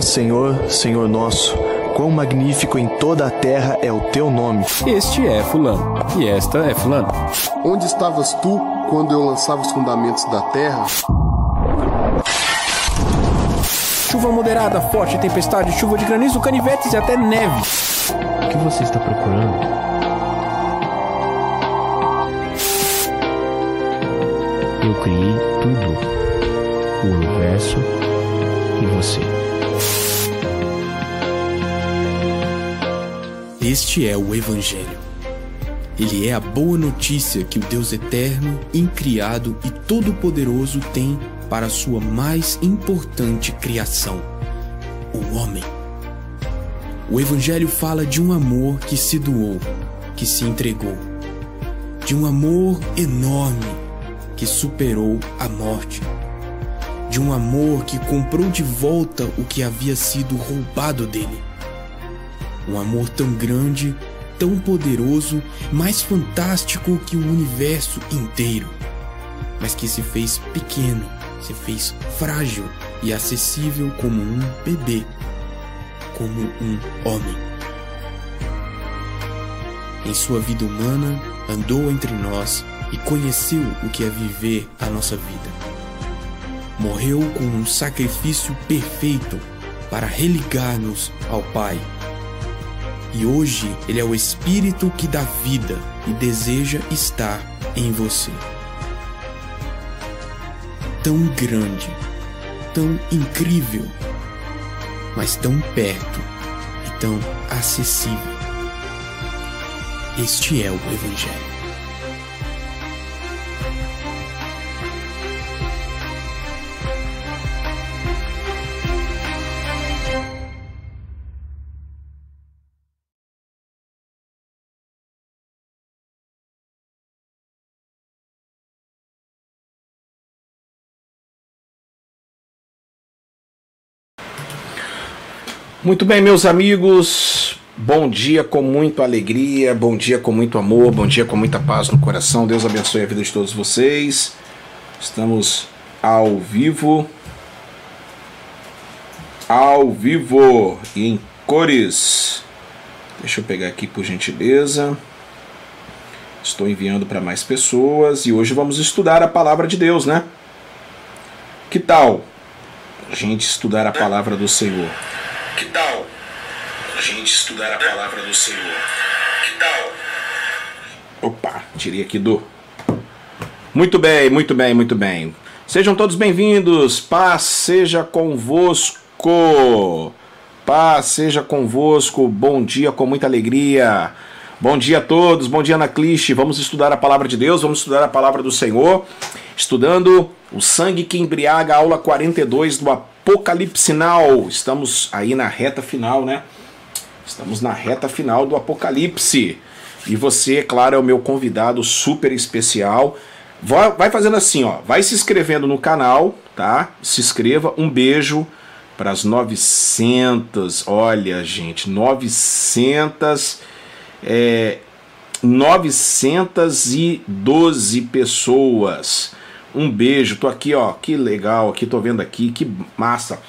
Ó Senhor, Senhor nosso, quão magnífico em toda a terra é o teu nome. Este é Fulano, e esta é Fulano. Onde estavas tu quando eu lançava os fundamentos da terra? Chuva moderada, forte tempestade, chuva de granizo, canivetes e até neve. O que você está procurando? Eu criei tudo: o universo e você. Este é o Evangelho. Ele é a boa notícia que o Deus eterno, incriado e todo-poderoso tem para a sua mais importante criação, o homem. O Evangelho fala de um amor que se doou, que se entregou, de um amor enorme que superou a morte, de um amor que comprou de volta o que havia sido roubado dele. Um amor tão grande, tão poderoso, mais fantástico que o universo inteiro, mas que se fez pequeno se fez frágil e acessível como um bebê, como um homem. Em sua vida humana, andou entre nós e conheceu o que é viver a nossa vida. Morreu com um sacrifício perfeito para religar-nos ao Pai. E hoje Ele é o Espírito que dá vida e deseja estar em você tão grande, tão incrível, mas tão perto e tão acessível. Este é o Evangelho. Muito bem, meus amigos. Bom dia com muita alegria, bom dia com muito amor, bom dia com muita paz no coração. Deus abençoe a vida de todos vocês. Estamos ao vivo. Ao vivo e em cores. Deixa eu pegar aqui por gentileza. Estou enviando para mais pessoas e hoje vamos estudar a palavra de Deus, né? Que tal a gente estudar a palavra do Senhor? Que tal a gente estudar a palavra do Senhor? Que tal? Opa, tirei aqui do. Muito bem, muito bem, muito bem. Sejam todos bem-vindos. Paz seja convosco. Paz seja convosco. Bom dia com muita alegria. Bom dia a todos. Bom dia, Ana Cliche. Vamos estudar a palavra de Deus, vamos estudar a palavra do Senhor. Estudando o sangue que embriaga, aula 42 do Apocalipse Now. Estamos aí na reta final, né? Estamos na reta final do Apocalipse. E você, é claro, é o meu convidado super especial. Vai fazendo assim, ó. Vai se inscrevendo no canal, tá? Se inscreva. Um beijo para as 900. Olha, gente, 900. É, 912 pessoas. Um beijo, tô aqui, ó, que legal, aqui tô vendo aqui, que massa.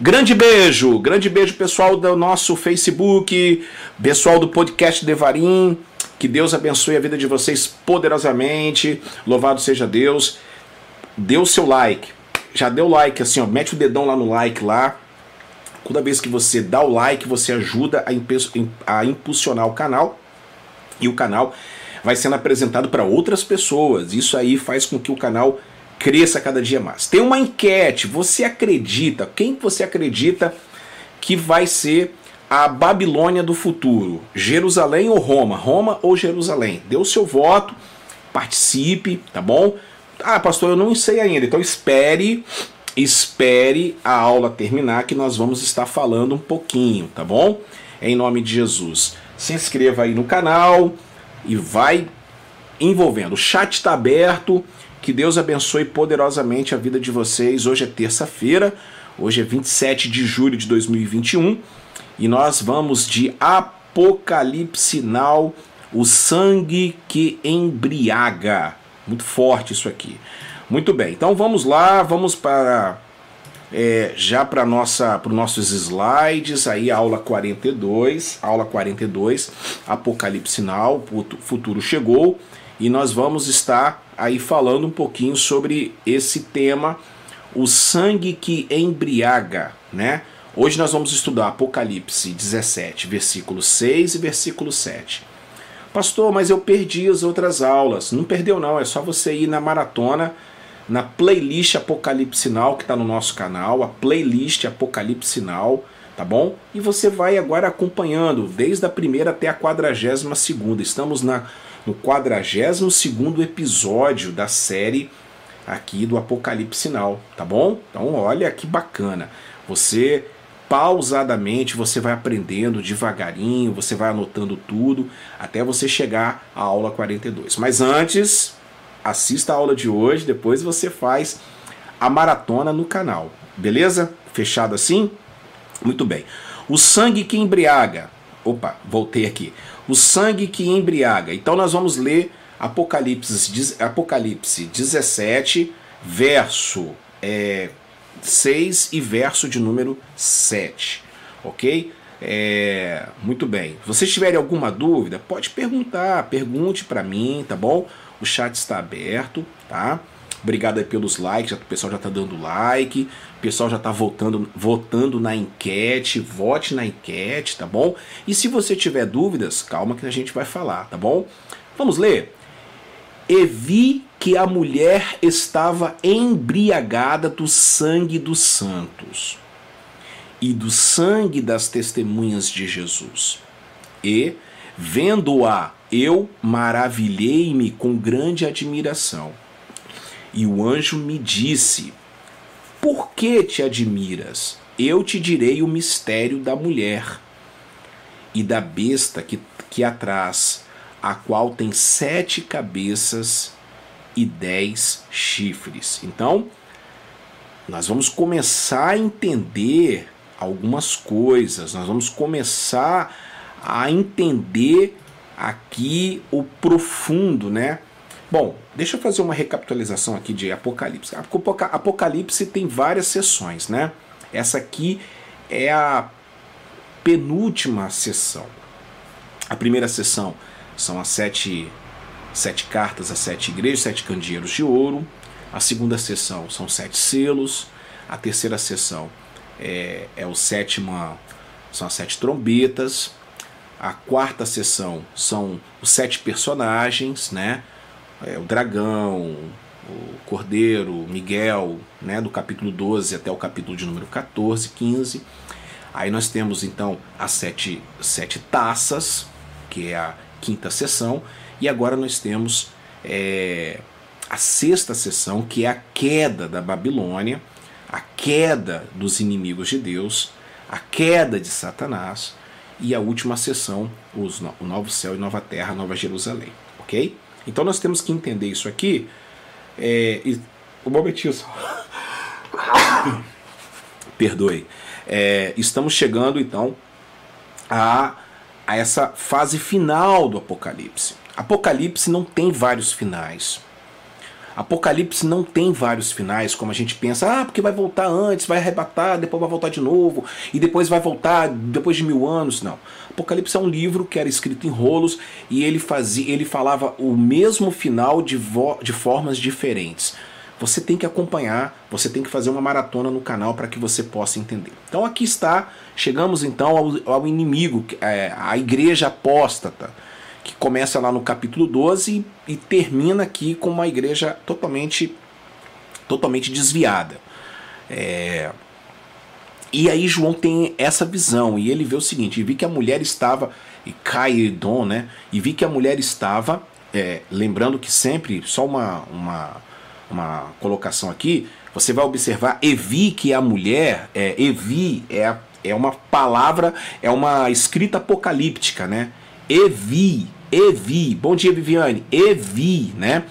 Grande beijo, grande beijo pessoal do nosso Facebook, pessoal do podcast Devarim. Que Deus abençoe a vida de vocês poderosamente. Louvado seja Deus. Dê o seu like. Já deu like assim, ó, mete o dedão lá no like lá. Toda vez que você dá o like, você ajuda a, impulsionar o canal. E o canal vai sendo apresentado para outras pessoas. Isso aí faz com que o canal cresça cada dia mais. Tem uma enquete. Você acredita? Quem você acredita que vai ser a Babilônia do futuro? Jerusalém ou Roma? Roma ou Jerusalém? Dê o seu voto, participe, tá bom? Ah, pastor, eu não sei ainda. Então espere, espere a aula terminar que nós vamos estar falando um pouquinho, tá bom? Em nome de Jesus. Se inscreva aí no canal, e vai envolvendo. O chat está aberto. Que Deus abençoe poderosamente a vida de vocês. Hoje é terça-feira, hoje é 27 de julho de 2021 e nós vamos de Apocalipse Now, o sangue que embriaga. Muito forte isso aqui. Muito bem, então vamos lá, vamos para é, já para nossa para os nossos slides, aí aula 42, aula 42, Apocalipse o futuro chegou, e nós vamos estar aí falando um pouquinho sobre esse tema, o sangue que embriaga, né? Hoje nós vamos estudar Apocalipse 17, versículo 6 e versículo 7. Pastor, mas eu perdi as outras aulas. Não perdeu não, é só você ir na maratona na playlist Apocalipse Sinal que está no nosso canal, a playlist Apocalipse Sinal, tá bom? E você vai agora acompanhando desde a primeira até a quadragésima segunda. Estamos na, no quadragésimo segundo episódio da série aqui do Apocalipse Sinal, tá bom? Então olha que bacana. Você pausadamente você vai aprendendo devagarinho, você vai anotando tudo até você chegar à aula 42. Mas antes, assista a aula de hoje, depois você faz a maratona no canal. Beleza? Fechado assim? Muito bem. O sangue que embriaga. Opa, voltei aqui. O sangue que embriaga. Então nós vamos ler Apocalipse, Apocalipse 17, verso é, 6 e verso de número 7. Ok? É, muito bem. Se vocês tiverem alguma dúvida, pode perguntar, pergunte para mim, tá bom? O chat está aberto, tá? Obrigado aí pelos likes, o pessoal já está dando like, o pessoal já está votando, votando na enquete, vote na enquete, tá bom? E se você tiver dúvidas, calma que a gente vai falar, tá bom? Vamos ler? E vi que a mulher estava embriagada do sangue dos santos e do sangue das testemunhas de Jesus. E, vendo-a, eu maravilhei-me com grande admiração. E o anjo me disse: Por que te admiras? Eu te direi o mistério da mulher e da besta que, que atrás, a qual tem sete cabeças e dez chifres. Então, nós vamos começar a entender algumas coisas, nós vamos começar a entender aqui o profundo, né? Bom, deixa eu fazer uma recapitalização aqui de Apocalipse. Apocalipse tem várias sessões, né? Essa aqui é a penúltima sessão. A primeira sessão são as sete, sete cartas às sete igrejas, sete candeeiros de ouro. A segunda sessão são sete selos. A terceira sessão é, é o sétima, são as sete trombetas. A quarta sessão são os sete personagens, né? É, o dragão, o cordeiro, Miguel, né? Do capítulo 12 até o capítulo de número 14, 15. Aí nós temos então as sete, sete taças, que é a quinta sessão. E agora nós temos é, a sexta sessão, que é a queda da Babilônia, a queda dos inimigos de Deus, a queda de Satanás e a última sessão, os, o novo céu e nova terra, nova Jerusalém, ok? Então nós temos que entender isso aqui. É, e, um momentinho só. Perdoe. É, estamos chegando então a, a essa fase final do Apocalipse. Apocalipse não tem vários finais. Apocalipse não tem vários finais, como a gente pensa, ah, porque vai voltar antes, vai arrebatar, depois vai voltar de novo, e depois vai voltar depois de mil anos. Não. Apocalipse é um livro que era escrito em rolos e ele fazia, ele falava o mesmo final de, de formas diferentes. Você tem que acompanhar, você tem que fazer uma maratona no canal para que você possa entender. Então aqui está, chegamos então ao, ao inimigo, é, a igreja apóstata que começa lá no capítulo 12 e, termina aqui com uma igreja totalmente, totalmente desviada. É, e aí João tem essa visão e ele vê o seguinte: e vi que a mulher estava e Caidon, né? E vi que a mulher estava, é, lembrando que sempre só uma, uma uma colocação aqui, você vai observar e vi que a mulher, é, Evi é, é uma palavra, é uma escrita apocalíptica, né? Evi, e vi, bom dia Viviane, e vi, né?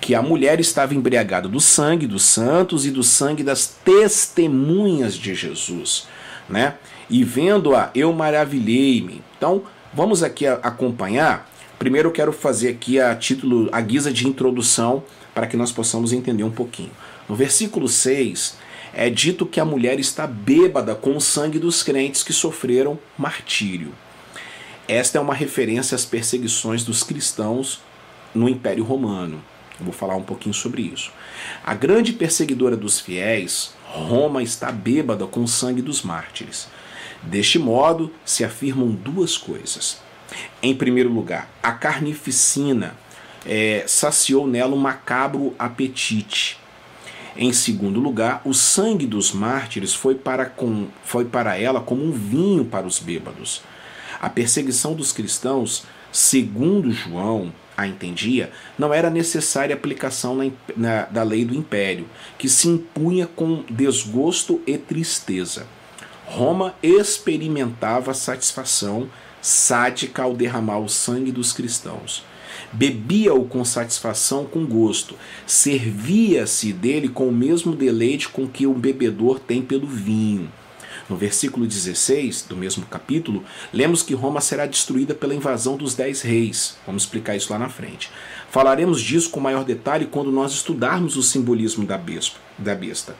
Que a mulher estava embriagada do sangue dos santos e do sangue das testemunhas de Jesus, né? E vendo-a, eu maravilhei-me. Então, vamos aqui acompanhar. Primeiro eu quero fazer aqui a título, a guisa de introdução, para que nós possamos entender um pouquinho. No versículo 6, é dito que a mulher está bêbada com o sangue dos crentes que sofreram martírio. Esta é uma referência às perseguições dos cristãos no Império Romano. Eu vou falar um pouquinho sobre isso. A grande perseguidora dos fiéis, Roma está bêbada com o sangue dos mártires. Deste modo, se afirmam duas coisas. Em primeiro lugar, a carnificina é, saciou nela um macabro apetite. Em segundo lugar, o sangue dos mártires foi para, com, foi para ela como um vinho para os bêbados. A perseguição dos cristãos, segundo João a entendia, não era necessária aplicação na, na, da lei do império, que se impunha com desgosto e tristeza. Roma experimentava satisfação sádica ao derramar o sangue dos cristãos. Bebia-o com satisfação, com gosto. Servia-se dele com o mesmo deleite com que o bebedor tem pelo vinho. No versículo 16 do mesmo capítulo, lemos que Roma será destruída pela invasão dos dez reis. Vamos explicar isso lá na frente. Falaremos disso com maior detalhe quando nós estudarmos o simbolismo da besta.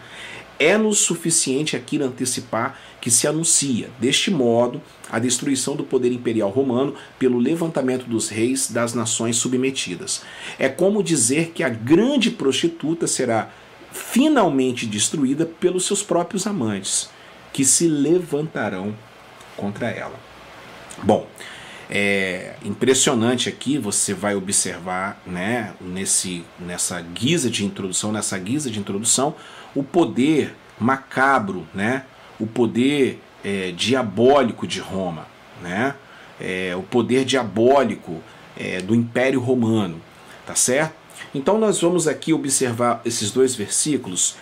É-nos suficiente aqui antecipar que se anuncia, deste modo, a destruição do poder imperial romano pelo levantamento dos reis das nações submetidas. É como dizer que a grande prostituta será finalmente destruída pelos seus próprios amantes, que se levantarão contra ela. Bom, é impressionante aqui, você vai observar, né, nesse, nessa guisa de introdução, nessa guisa de introdução, o poder macabro, né, o poder é, diabólico de Roma, né, é, o poder diabólico é, do Império Romano, tá certo? Então nós vamos aqui observar esses dois versículos,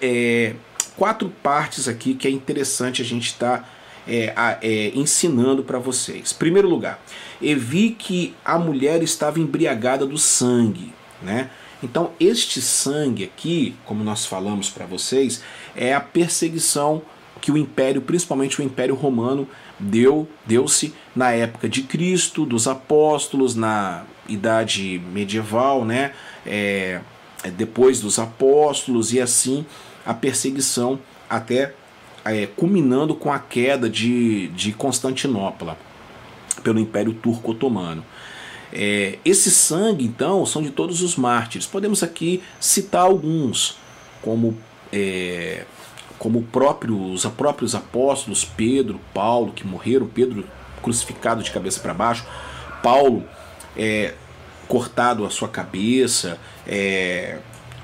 é, quatro partes aqui que é interessante a gente estar tá é, é, ensinando para vocês. Primeiro lugar, eu vi que a mulher estava embriagada do sangue, né? Então, este sangue aqui, como nós falamos para vocês, é a perseguição que o império, principalmente o império romano, deu deu-se na época de Cristo, dos apóstolos, na idade medieval, né? É, depois dos apóstolos e assim a perseguição até é, culminando com a queda de, de Constantinopla pelo Império Turco Otomano. É, esse sangue, então, são de todos os mártires. Podemos aqui citar alguns, como, é, como próprio, os próprios apóstolos Pedro, Paulo, que morreram, Pedro crucificado de cabeça para baixo, Paulo é, cortado a sua cabeça, é,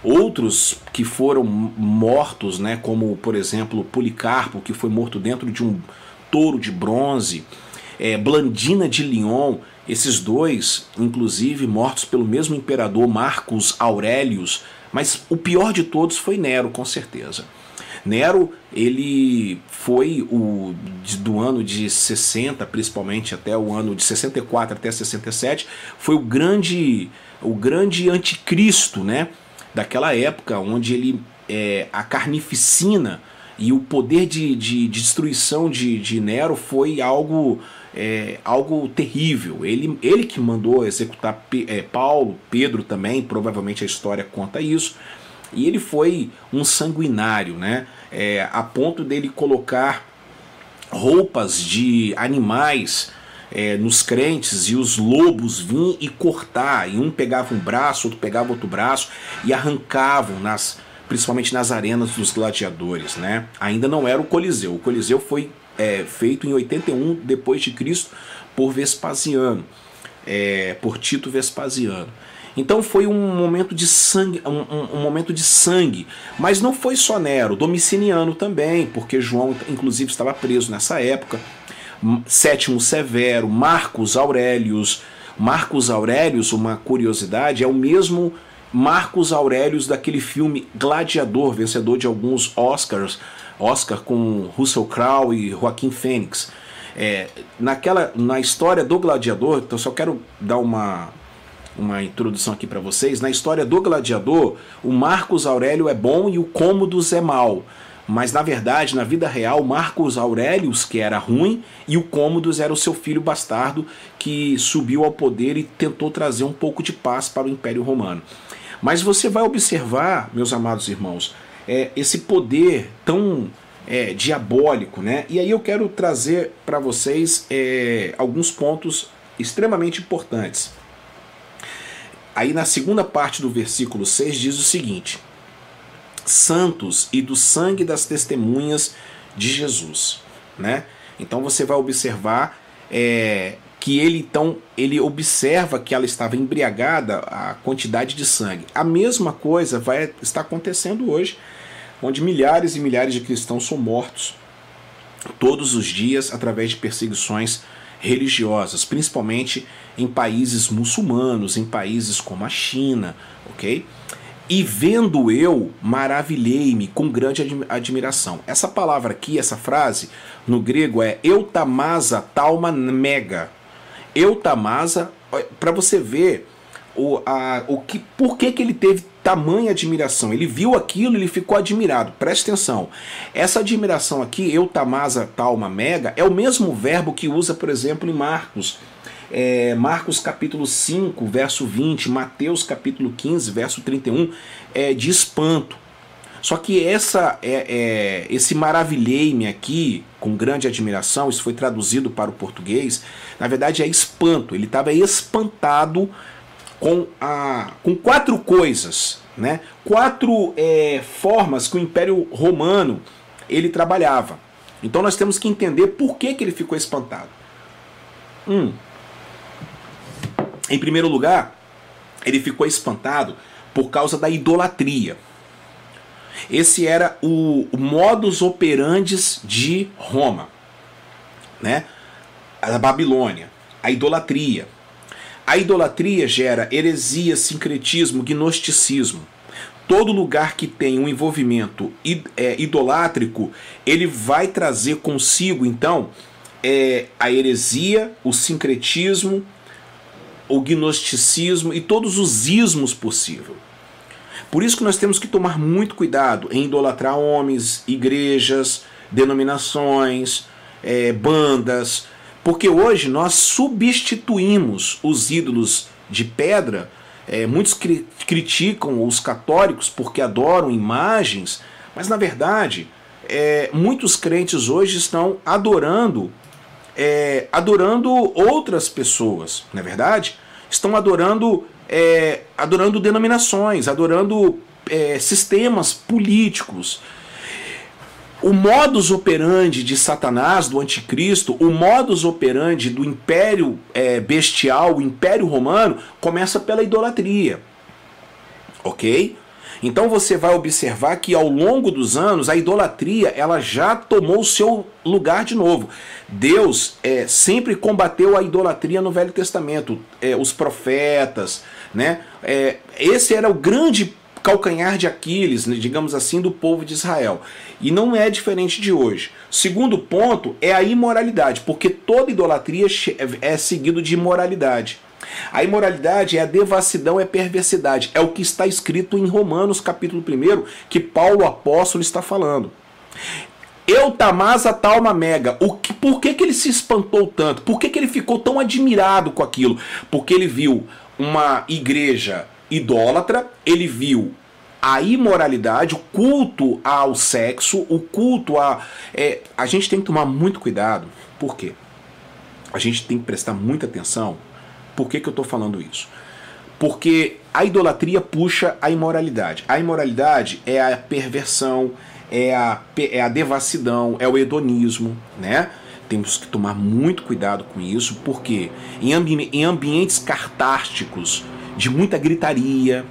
Outros que foram mortos, né, como por exemplo Policarpo, que foi morto dentro de um touro de bronze, é, Blandina de Lyon, esses dois, inclusive, mortos pelo mesmo imperador Marcos Aurelius, mas o pior de todos foi Nero, com certeza. Nero, ele foi o do ano de 60, principalmente até o ano de 64 até 67, foi o grande o grande anticristo, né? Daquela época, onde ele é, a carnificina e o poder de, de, de destruição de, de, Nero foi algo é, algo terrível. Ele, ele que mandou executar é, Paulo, Pedro também, provavelmente a história conta isso. E ele foi um sanguinário, né? É, a ponto dele colocar roupas de animais é, nos crentes e os lobos vinham e cortar, e um pegava um braço, outro pegava outro braço e arrancavam nas principalmente nas arenas dos gladiadores, né? Ainda não era o Coliseu. O Coliseu foi é, feito em 81 depois de Cristo por Vespasiano, é, por Tito Vespasiano. Então foi um momento de sangue, um, um, um, momento de sangue. Mas não foi só Nero, Domiciliano também, porque João inclusive estava preso nessa época. Sétimo Severo, Marcos Aurelius. Marcos Aurelius, uma curiosidade, é o mesmo Marcos Aurelius daquele filme Gladiador, vencedor de alguns Oscars, Oscar com Russell Crowe e Joaquim Fênix. É, naquela, na história do Gladiador, então só quero dar uma, uma introdução aqui para vocês. Na história do Gladiador, o Marcos Aurélio é bom e o Cômodos é mal. Mas na verdade, na vida real, Marcos Aurelius, que era ruim, e o Cômodos era o seu filho bastardo que subiu ao poder e tentou trazer um pouco de paz para o Império Romano. Mas você vai observar, meus amados irmãos, é, esse poder tão é, diabólico, né? E aí eu quero trazer para vocês é, alguns pontos extremamente importantes. Aí na segunda parte do versículo 6 diz o seguinte: Santos e do sangue das testemunhas de Jesus, né? Então você vai observar é, que ele então ele observa que ela estava embriagada a quantidade de sangue. A mesma coisa vai estar acontecendo hoje, onde milhares e milhares de cristãos são mortos todos os dias através de perseguições religiosas, principalmente em países muçulmanos, em países como a China, ok? E vendo eu, maravilhei-me com grande admiração. Essa palavra aqui, essa frase, no grego é eutamasa talma mega. Eutamasa, para você ver o, a, o que, por que, que ele teve tamanha admiração. Ele viu aquilo, ele ficou admirado. Preste atenção. Essa admiração aqui, eutamasa talma mega, é o mesmo verbo que usa, por exemplo, em Marcos é, Marcos capítulo 5, verso 20, Mateus capítulo 15, verso 31, é, de espanto. Só que essa é, é esse maravilhei-me aqui, com grande admiração, isso foi traduzido para o português, na verdade é espanto. Ele estava espantado com, a, com quatro coisas, né? quatro é, formas que o Império Romano ele trabalhava. Então nós temos que entender por que, que ele ficou espantado. Um, em primeiro lugar, ele ficou espantado por causa da idolatria. Esse era o, modus operandi de Roma, né? A Babilônia, a idolatria. A idolatria gera heresia, sincretismo, gnosticismo. Todo lugar que tem um envolvimento é, idolátrico, ele vai trazer consigo, então, é, a heresia, o sincretismo, o gnosticismo e todos os ismos possíveis. Por isso que nós temos que tomar muito cuidado em idolatrar homens, igrejas, denominações, é, bandas, porque hoje nós substituímos os ídolos de pedra. É, muitos cri criticam os católicos porque adoram imagens, mas na verdade é, muitos crentes hoje estão adorando é, adorando outras pessoas, não é verdade? Estão adorando, é, adorando denominações, adorando é, sistemas políticos. O modus operandi de Satanás, do anticristo, o modus operandi do império é, bestial, o império romano, começa pela idolatria. Ok? Então você vai observar que ao longo dos anos a idolatria ela já tomou o seu lugar de novo. Deus é, sempre combateu a idolatria no Velho Testamento, é, os profetas, né? É, esse era o grande calcanhar de Aquiles, né, digamos assim, do povo de Israel. E não é diferente de hoje. Segundo ponto é a imoralidade, porque toda idolatria é seguido de imoralidade. A imoralidade é a devassidão, é perversidade. É o que está escrito em Romanos, capítulo 1, que Paulo apóstolo está falando. Eutamasa talma mega. O que, por que, que ele se espantou tanto? Por que, que ele ficou tão admirado com aquilo? Porque ele viu uma igreja idólatra, ele viu a imoralidade, o culto ao sexo, o culto a. É, a gente tem que tomar muito cuidado. Por quê? A gente tem que prestar muita atenção por que, que eu estou falando isso? Porque a idolatria puxa a imoralidade. A imoralidade é a perversão, é a, é a devassidão, é o hedonismo, né? Temos que tomar muito cuidado com isso, porque em, ambi em ambientes cartásticos, de muita gritaria,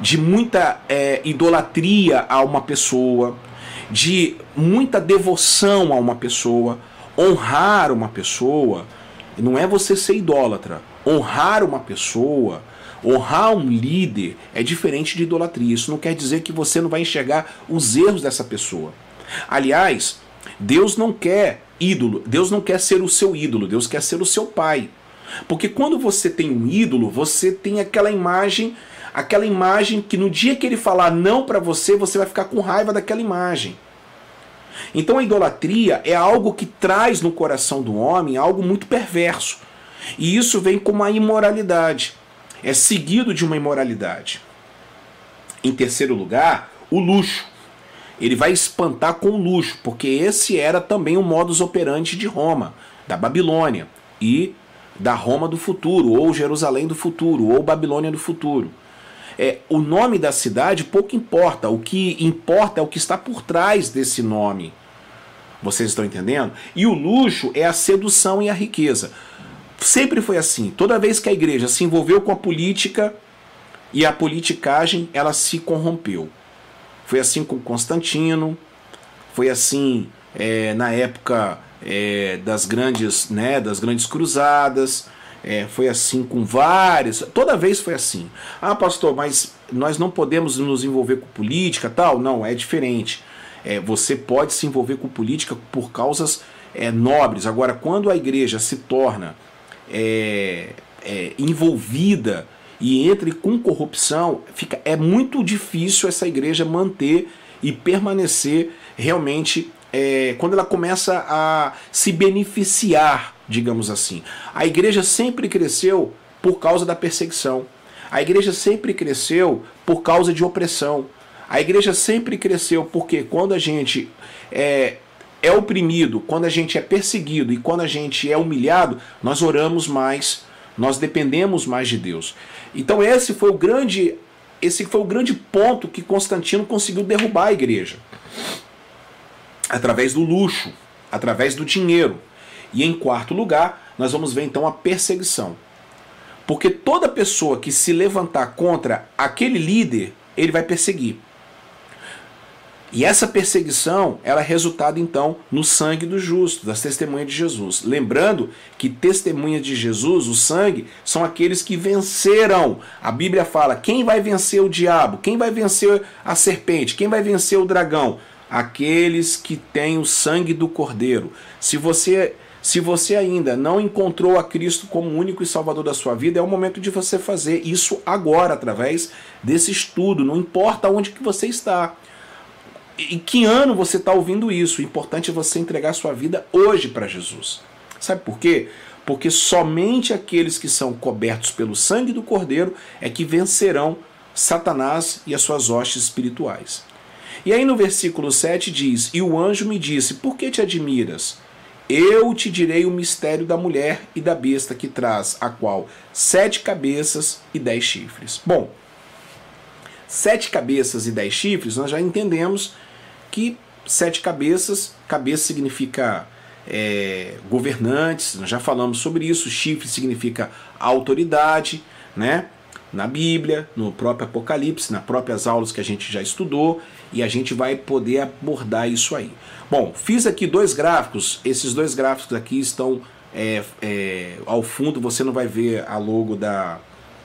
de muita é, idolatria a uma pessoa, de muita devoção a uma pessoa, honrar uma pessoa, não é você ser idólatra. Honrar uma pessoa, honrar um líder é diferente de idolatria. Isso não quer dizer que você não vai enxergar os erros dessa pessoa. Aliás, Deus não quer ídolo, Deus não quer ser o seu ídolo, Deus quer ser o seu pai. Porque quando você tem um ídolo, você tem aquela imagem, aquela imagem que no dia que ele falar não para você, você vai ficar com raiva daquela imagem. Então a idolatria é algo que traz no coração do homem algo muito perverso. E isso vem como a imoralidade. É seguido de uma imoralidade. Em terceiro lugar, o luxo. Ele vai espantar com o luxo, porque esse era também o modus operandi de Roma, da Babilônia e da Roma do futuro, ou Jerusalém do futuro, ou Babilônia do futuro. É, o nome da cidade pouco importa, o que importa é o que está por trás desse nome. Vocês estão entendendo? E o luxo é a sedução e a riqueza. Sempre foi assim. Toda vez que a igreja se envolveu com a política e a politicagem, ela se corrompeu. Foi assim com Constantino, foi assim é, na época é, das grandes, né, das grandes cruzadas, é, foi assim com várias. Toda vez foi assim. Ah, pastor, mas nós não podemos nos envolver com política, tal? Não, é diferente. É, você pode se envolver com política por causas é, nobres. Agora, quando a igreja se torna é, é, envolvida e entre com corrupção, fica, é muito difícil essa igreja manter e permanecer realmente é, quando ela começa a se beneficiar, digamos assim. A igreja sempre cresceu por causa da perseguição. A igreja sempre cresceu por causa de opressão. A igreja sempre cresceu porque quando a gente é, é oprimido, quando a gente é perseguido e quando a gente é humilhado, nós oramos mais, nós dependemos mais de Deus. Então esse foi o grande esse foi o grande ponto que Constantino conseguiu derrubar a igreja. Através do luxo, através do dinheiro. E em quarto lugar, nós vamos ver então a perseguição. Porque toda pessoa que se levantar contra aquele líder, ele vai perseguir. E essa perseguição, ela é resultado então no sangue do justo, das testemunhas de Jesus. Lembrando que testemunhas de Jesus, o sangue, são aqueles que venceram. A Bíblia fala: quem vai vencer o diabo? Quem vai vencer a serpente? Quem vai vencer o dragão? Aqueles que têm o sangue do Cordeiro. Se você se você ainda não encontrou a Cristo como único e salvador da sua vida, é o momento de você fazer isso agora através desse estudo, não importa onde que você está em que ano você está ouvindo isso. O importante é você entregar sua vida hoje para Jesus. Sabe por quê? Porque somente aqueles que são cobertos pelo sangue do Cordeiro é que vencerão Satanás e as suas hostes espirituais. E aí no versículo 7 diz: E o anjo me disse: Por que te admiras? Eu te direi o mistério da mulher e da besta que traz, a qual sete cabeças e dez chifres. Bom, sete cabeças e dez chifres, nós já entendemos que sete cabeças, cabeça significa é, governantes, nós já falamos sobre isso, chifre significa autoridade, né? Na Bíblia, no próprio Apocalipse, nas próprias aulas que a gente já estudou, e a gente vai poder abordar isso aí. Bom, fiz aqui dois gráficos, esses dois gráficos aqui estão é, é, ao fundo, você não vai ver a logo da.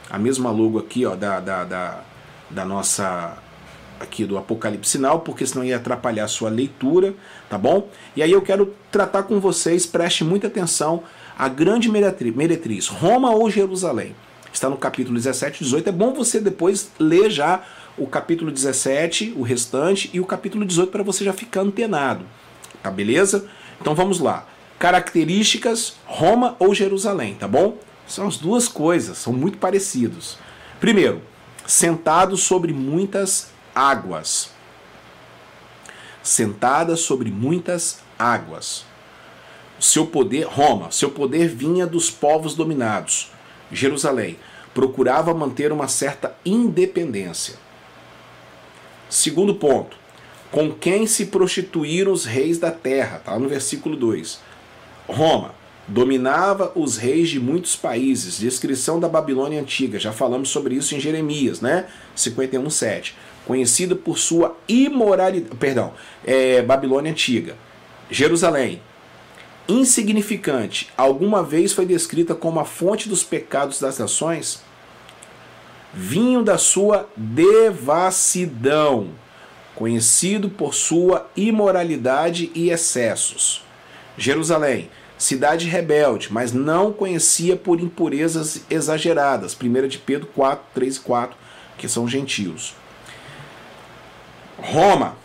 a mesma logo aqui, ó, da, da, da, da nossa aqui do Apocalipse Sinal, porque senão ia atrapalhar a sua leitura, tá bom? E aí eu quero tratar com vocês, preste muita atenção, a grande meretriz, Roma ou Jerusalém. Está no capítulo 17 e 18. É bom você depois ler já o capítulo 17, o restante, e o capítulo 18 para você já ficar antenado. Tá beleza? Então vamos lá. Características Roma ou Jerusalém, tá bom? São as duas coisas, são muito parecidos. Primeiro, sentado sobre muitas águas. Sentada sobre muitas águas. Seu poder, Roma, seu poder vinha dos povos dominados. Jerusalém procurava manter uma certa independência. Segundo ponto, com quem se prostituíram os reis da terra, tá no versículo 2. Roma dominava os reis de muitos países, descrição da Babilônia antiga, já falamos sobre isso em Jeremias, né? 51:7 conhecida por sua imoralidade. Perdão, é, Babilônia Antiga. Jerusalém, insignificante, alguma vez foi descrita como a fonte dos pecados das nações? Vinho da sua devassidão, conhecido por sua imoralidade e excessos. Jerusalém, cidade rebelde, mas não conhecia por impurezas exageradas. 1 de Pedro 4, 3 e 4, que são gentios. Roma,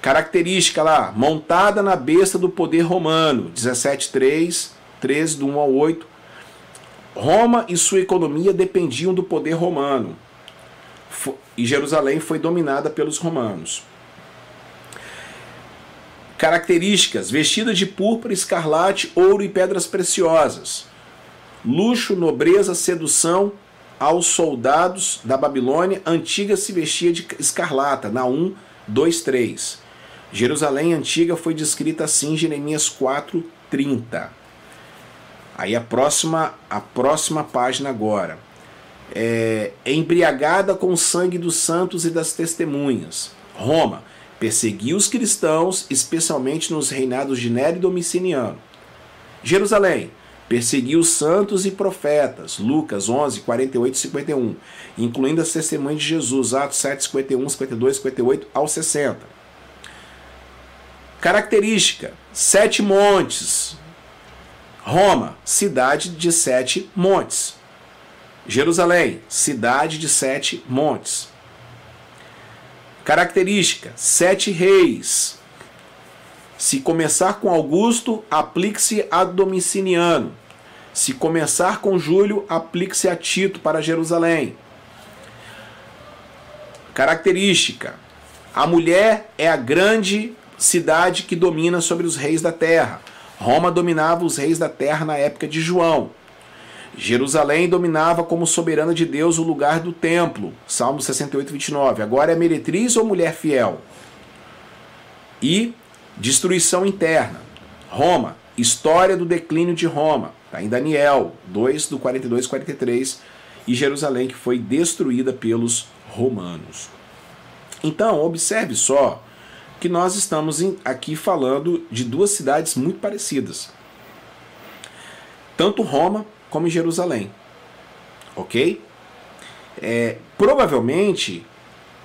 característica lá, montada na besta do poder romano, 17.3, 13 do 1 ao 8. Roma e sua economia dependiam do poder romano. e Jerusalém foi dominada pelos romanos. Características: vestida de púrpura, escarlate, ouro e pedras preciosas. Luxo, nobreza, sedução aos soldados da Babilônia. Antiga se vestia de escarlata. Naum 2, 3. Jerusalém antiga foi descrita assim em Jeremias 4, 30. Aí a próxima, a próxima página agora. É, embriagada com o sangue dos santos e das testemunhas. Roma perseguiu os cristãos, especialmente nos reinados de Nero e Domiciliano. Jerusalém perseguiu os santos e profetas. Lucas 11, 48 e 51, incluindo as testemunhas de Jesus. Atos 7, 51, 52, 58 ao 60. Característica: sete montes, Roma, cidade de sete montes. Jerusalém, cidade de sete montes. Característica: sete reis. Se começar com Augusto, aplique-se a Domiciliano. Se começar com Júlio, aplique-se a Tito para Jerusalém. Característica: a mulher é a grande cidade que domina sobre os reis da terra. Roma dominava os reis da terra na época de João. Jerusalém dominava como soberana de Deus o lugar do templo. Salmo 68, 29. Agora é meretriz ou mulher fiel? E destruição interna. Roma, história do declínio de Roma. Está em Daniel 2, do 42 e 43. E Jerusalém que foi destruída pelos romanos. Então, observe só que nós estamos aqui falando de duas cidades muito parecidas. Tanto Roma como Jerusalém. Ok? É, provavelmente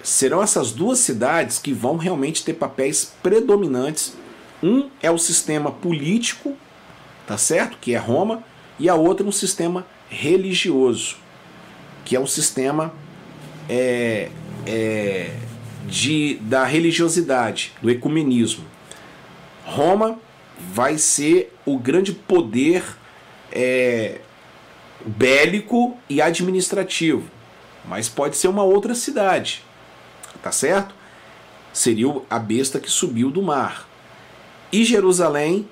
serão essas duas cidades que vão realmente ter papéis predominantes. Um é o sistema político, tá certo? Que é Roma, e a outra um sistema religioso, que é o sistema é, é, de, da religiosidade, do ecumenismo. Roma vai ser o grande poder é, bélico e administrativo, mas pode ser uma outra cidade, tá certo? Seria a besta que subiu do mar. E Jerusalém,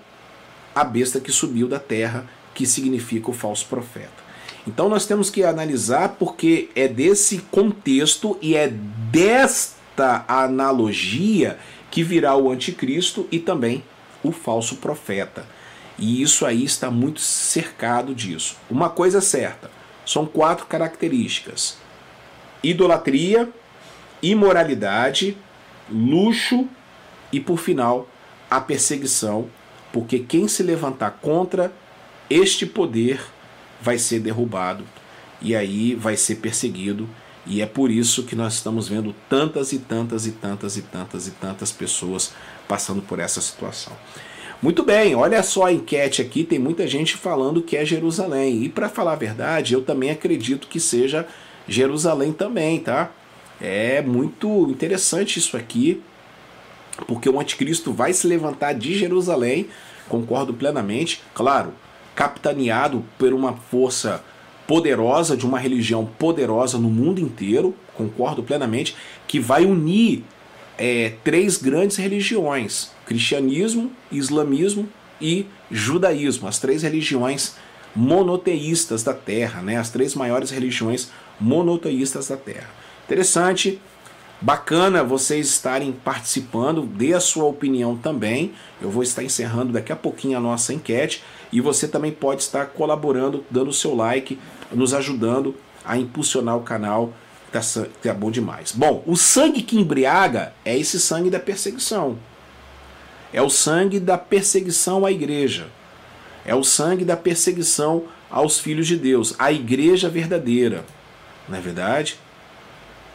a besta que subiu da terra, que significa o falso profeta. Então nós temos que analisar porque é desse contexto e é desta analogia que virá o anticristo e também o falso profeta. E isso aí está muito cercado disso. Uma coisa é certa: são quatro características: idolatria, imoralidade, luxo e, por final, a perseguição, porque quem se levantar contra este poder vai ser derrubado e aí vai ser perseguido. E é por isso que nós estamos vendo tantas e tantas e tantas e tantas e tantas pessoas passando por essa situação. Muito bem, olha só a enquete aqui, tem muita gente falando que é Jerusalém. E para falar a verdade, eu também acredito que seja Jerusalém também, tá? É muito interessante isso aqui, porque o anticristo vai se levantar de Jerusalém, concordo plenamente, claro, capitaneado por uma força poderosa, de uma religião poderosa no mundo inteiro, concordo plenamente, que vai unir é, três grandes religiões: cristianismo, islamismo e judaísmo, as três religiões monoteístas da Terra, né? as três maiores religiões monoteístas da Terra. Interessante, bacana vocês estarem participando, dê a sua opinião também. Eu vou estar encerrando daqui a pouquinho a nossa enquete e você também pode estar colaborando, dando o seu like, nos ajudando a impulsionar o canal Tá, tá bom demais. Bom, o sangue que embriaga é esse sangue da perseguição. É o sangue da perseguição à igreja. É o sangue da perseguição aos filhos de Deus, a igreja verdadeira. Não é verdade?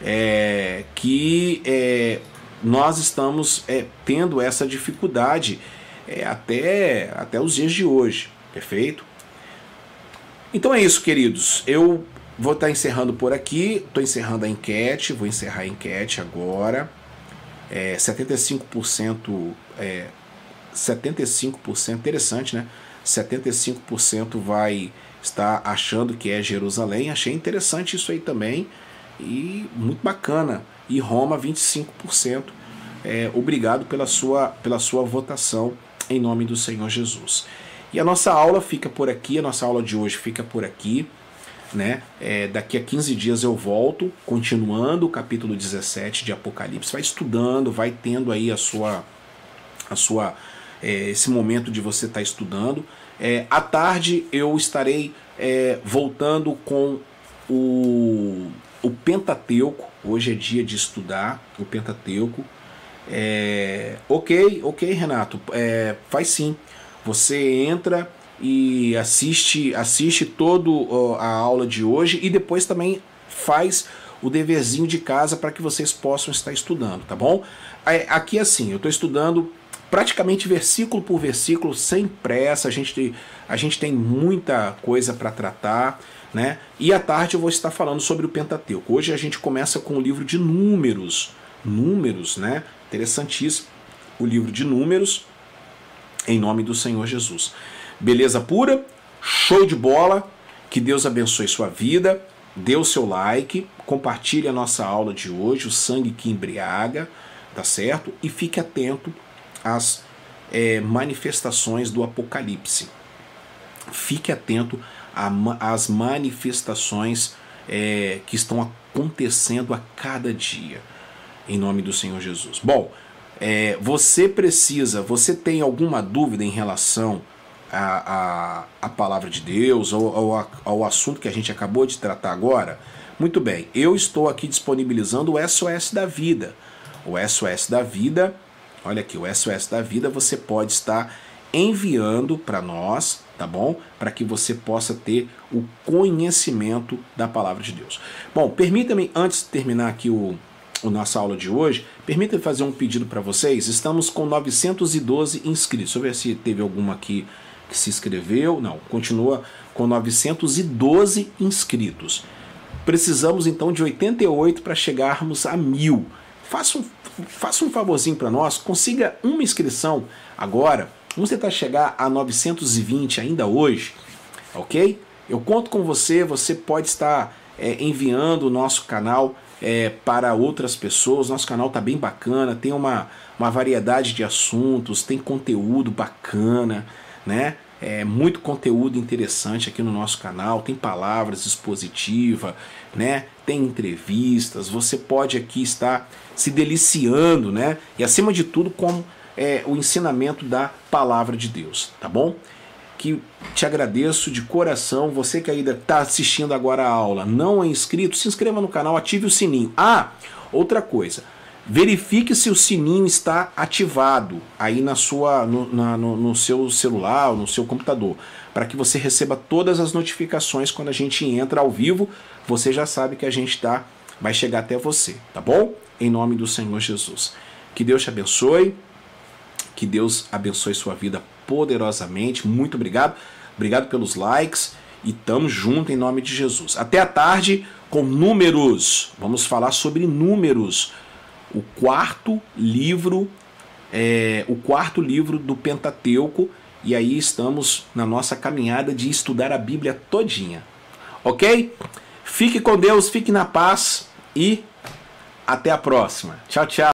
É, que é, nós estamos é, tendo essa dificuldade é, até, até os dias de hoje. Perfeito? Então é isso, queridos. Eu Vou estar tá encerrando por aqui. Estou encerrando a enquete. Vou encerrar a enquete agora. É, 75%. É, 75% interessante, né? 75% vai estar achando que é Jerusalém. Achei interessante isso aí também. E muito bacana. E Roma 25%. É, obrigado pela sua, pela sua votação em nome do Senhor Jesus. E a nossa aula fica por aqui, a nossa aula de hoje fica por aqui. Né? É, daqui a 15 dias eu volto, continuando o capítulo 17 de Apocalipse. Vai estudando, vai tendo aí a sua, a sua é, esse momento de você estar tá estudando. É, à tarde eu estarei é, voltando com o, o Pentateuco. Hoje é dia de estudar o Pentateuco. É, ok, ok, Renato, é, faz sim. Você entra e assiste, assiste toda a aula de hoje e depois também faz o deverzinho de casa para que vocês possam estar estudando, tá bom? Aqui assim, eu estou estudando praticamente versículo por versículo, sem pressa. A gente, a gente tem muita coisa para tratar, né? E à tarde eu vou estar falando sobre o Pentateuco. Hoje a gente começa com o livro de Números, Números, né? Interessantíssimo. O livro de Números, em nome do Senhor Jesus. Beleza pura? Show de bola. Que Deus abençoe sua vida. Dê o seu like, compartilhe a nossa aula de hoje, o sangue que embriaga, tá certo? E fique atento as é, manifestações do Apocalipse. Fique atento às manifestações é, que estão acontecendo a cada dia, em nome do Senhor Jesus. Bom, é, você precisa, você tem alguma dúvida em relação à, à palavra de Deus ou ao assunto que a gente acabou de tratar agora? Muito bem, eu estou aqui disponibilizando o SOS da Vida. O SOS da Vida Olha aqui, o SOS da vida você pode estar enviando para nós, tá bom? Para que você possa ter o conhecimento da palavra de Deus. Bom, permita-me, antes de terminar aqui o, o nossa aula de hoje, permita-me fazer um pedido para vocês. Estamos com 912 inscritos. Deixa eu ver se teve alguma aqui que se inscreveu. Não, continua com 912 inscritos. Precisamos então de 88 para chegarmos a mil. Faça um faça um favorzinho para nós, consiga uma inscrição agora. Vamos tentar chegar a 920 ainda hoje, ok? Eu conto com você, você pode estar é, enviando o nosso canal é, para outras pessoas. Nosso canal está bem bacana, tem uma, uma variedade de assuntos, tem conteúdo bacana, né? É, muito conteúdo interessante aqui no nosso canal, tem palavras expositivas, né? Tem entrevistas, você pode aqui estar se deliciando, né? E acima de tudo com é, o ensinamento da palavra de Deus, tá bom? Que te agradeço de coração, você que ainda está assistindo agora a aula, não é inscrito, se inscreva no canal, ative o sininho. Ah, outra coisa, verifique se o sininho está ativado aí na sua, no, na, no, no seu celular ou no seu computador, para que você receba todas as notificações quando a gente entra ao vivo. Você já sabe que a gente tá, vai chegar até você, tá bom? Em nome do Senhor Jesus. Que Deus te abençoe, que Deus abençoe sua vida poderosamente. Muito obrigado, obrigado pelos likes e tamo junto em nome de Jesus. Até a tarde com números. Vamos falar sobre números o quarto livro, é, o quarto livro do Pentateuco, e aí estamos na nossa caminhada de estudar a Bíblia todinha. Ok? Fique com Deus, fique na paz e até a próxima. Tchau, tchau.